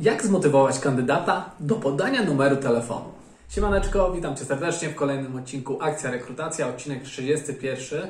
Jak zmotywować kandydata do podania numeru telefonu? Siemaneczko, witam Cię serdecznie w kolejnym odcinku Akcja Rekrutacja, odcinek 31.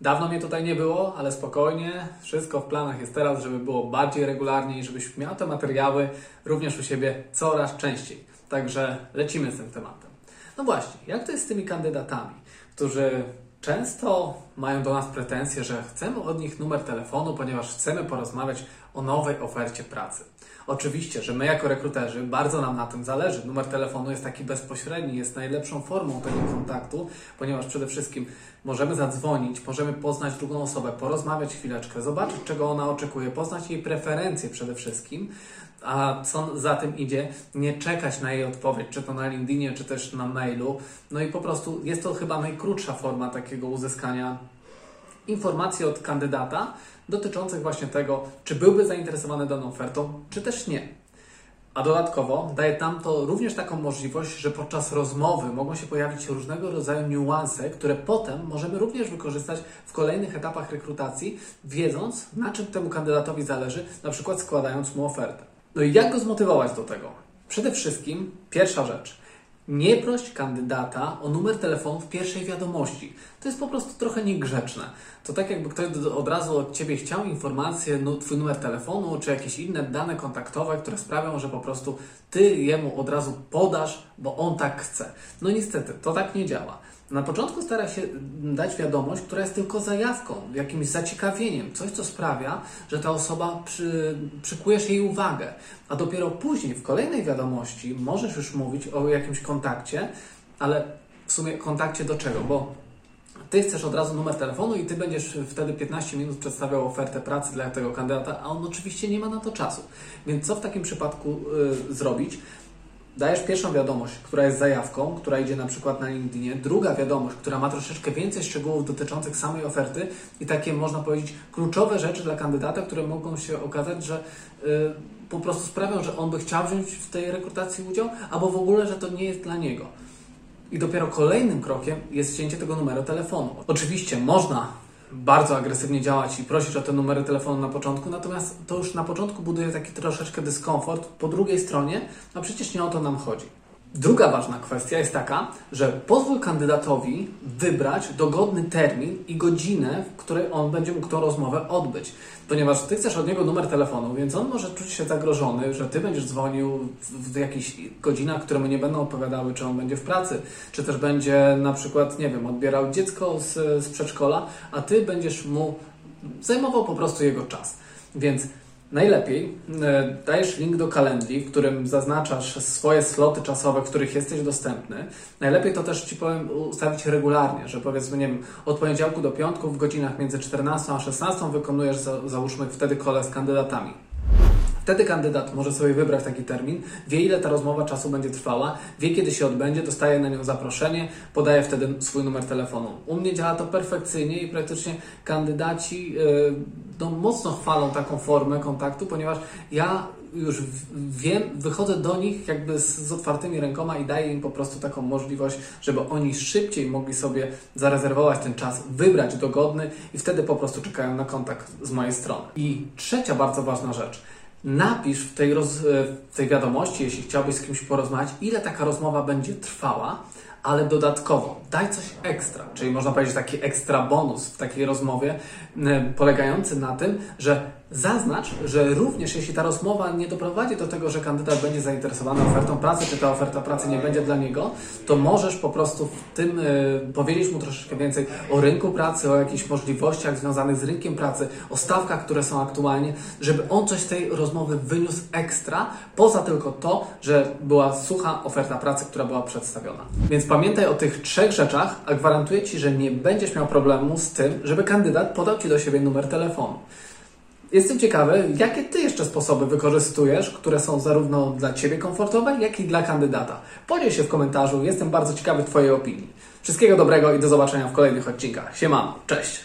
Dawno mnie tutaj nie było, ale spokojnie, wszystko w planach jest teraz, żeby było bardziej regularnie i żebyś miał te materiały również u siebie coraz częściej. Także lecimy z tym tematem. No właśnie, jak to jest z tymi kandydatami, którzy często mają do nas pretensje, że chcemy od nich numer telefonu, ponieważ chcemy porozmawiać o nowej ofercie pracy. Oczywiście, że my jako rekruterzy bardzo nam na tym zależy. Numer telefonu jest taki bezpośredni, jest najlepszą formą tego kontaktu, ponieważ przede wszystkim możemy zadzwonić, możemy poznać drugą osobę, porozmawiać chwileczkę, zobaczyć czego ona oczekuje, poznać jej preferencje przede wszystkim, a co za tym idzie, nie czekać na jej odpowiedź, czy to na LinkedInie, czy też na mailu. No i po prostu jest to chyba najkrótsza forma takiego uzyskania informacji od kandydata dotyczących właśnie tego, czy byłby zainteresowany daną ofertą, czy też nie. A dodatkowo daje nam to również taką możliwość, że podczas rozmowy mogą się pojawić różnego rodzaju niuanse, które potem możemy również wykorzystać w kolejnych etapach rekrutacji, wiedząc na czym temu kandydatowi zależy, na przykład składając mu ofertę. No i jak go zmotywować do tego? Przede wszystkim pierwsza rzecz. Nie proś kandydata o numer telefonu w pierwszej wiadomości. To jest po prostu trochę niegrzeczne. To tak jakby ktoś od razu od Ciebie chciał informację, no, Twój numer telefonu, czy jakieś inne dane kontaktowe, które sprawią, że po prostu Ty jemu od razu podasz, bo on tak chce. No niestety, to tak nie działa. Na początku stara się dać wiadomość, która jest tylko zajawką, jakimś zaciekawieniem, coś, co sprawia, że ta osoba przy, przykujesz jej uwagę, a dopiero później, w kolejnej wiadomości, możesz już mówić o jakimś kontakcie, ale w sumie kontakcie do czego? Bo ty chcesz od razu numer telefonu i ty będziesz wtedy 15 minut przedstawiał ofertę pracy dla tego kandydata, a on oczywiście nie ma na to czasu. Więc co w takim przypadku y, zrobić? Dajesz pierwszą wiadomość, która jest zajawką, która idzie na przykład na LinkedInie, druga wiadomość, która ma troszeczkę więcej szczegółów dotyczących samej oferty i takie, można powiedzieć, kluczowe rzeczy dla kandydata, które mogą się okazać, że y, po prostu sprawią, że on by chciał wziąć w tej rekrutacji udział, albo w ogóle, że to nie jest dla niego. I dopiero kolejnym krokiem jest wzięcie tego numeru telefonu. Oczywiście można bardzo agresywnie działać i prosić o te numery telefonu na początku, natomiast to już na początku buduje taki troszeczkę dyskomfort. Po drugiej stronie, a przecież nie o to nam chodzi. Druga ważna kwestia jest taka, że pozwól kandydatowi wybrać dogodny termin i godzinę, w której on będzie mógł tą rozmowę odbyć. Ponieważ ty chcesz od niego numer telefonu, więc on może czuć się zagrożony, że ty będziesz dzwonił w, jakichś godzinach, które mu nie będą odpowiadały, czy on będzie w pracy, czy też będzie na przykład, nie wiem, odbierał dziecko z, z przedszkola, a ty będziesz mu zajmował po prostu jego czas. Więc Najlepiej e, dajesz link do kalendrii, w którym zaznaczasz swoje sloty czasowe, w których jesteś dostępny. Najlepiej to też Ci powiem ustawić regularnie, że powiedzmy, nie wiem, od poniedziałku do piątku w godzinach między 14 a 16 wykonujesz, załóżmy, wtedy kole z kandydatami. Wtedy kandydat może sobie wybrać taki termin, wie ile ta rozmowa czasu będzie trwała, wie kiedy się odbędzie, dostaje na nią zaproszenie, podaje wtedy swój numer telefonu. U mnie działa to perfekcyjnie i praktycznie kandydaci yy, no, mocno chwalą taką formę kontaktu, ponieważ ja już wiem, wychodzę do nich jakby z, z, otwartymi rękoma i daję im po prostu taką możliwość, żeby oni szybciej mogli sobie zarezerwować ten czas, wybrać dogodny i wtedy po prostu czekają na kontakt z mojej strony. I trzecia bardzo ważna rzecz. Napisz w tej, roz, w tej wiadomości, jeśli chciałbyś z kimś porozmawiać, ile taka rozmowa będzie trwała, ale dodatkowo daj coś ekstra, czyli można powiedzieć taki ekstra bonus w takiej rozmowie, polegający na tym, że Zaznacz, że również jeśli ta rozmowa nie doprowadzi do tego, że kandydat będzie zainteresowany ofertą pracy, czy ta oferta pracy nie będzie dla niego, to możesz po prostu w tym y, powiedzieć mu troszeczkę więcej o rynku pracy, o jakichś możliwościach związanych z rynkiem pracy, o stawkach, które są aktualnie, żeby on coś z tej rozmowy wyniósł ekstra, poza tylko to, że była sucha oferta pracy, która była przedstawiona. Więc pamiętaj o tych trzech rzeczach, a gwarantuję Ci, że nie będziesz miał problemu z tym, żeby kandydat podał Ci do siebie numer telefonu. Jestem ciekawy, jakie Ty jeszcze sposoby wykorzystujesz, które są zarówno dla Ciebie komfortowe, jak i dla kandydata. Podziel się w komentarzu, jestem bardzo ciekawy Twojej opinii. Wszystkiego dobrego i do zobaczenia w kolejnych odcinkach. Siemano, cześć!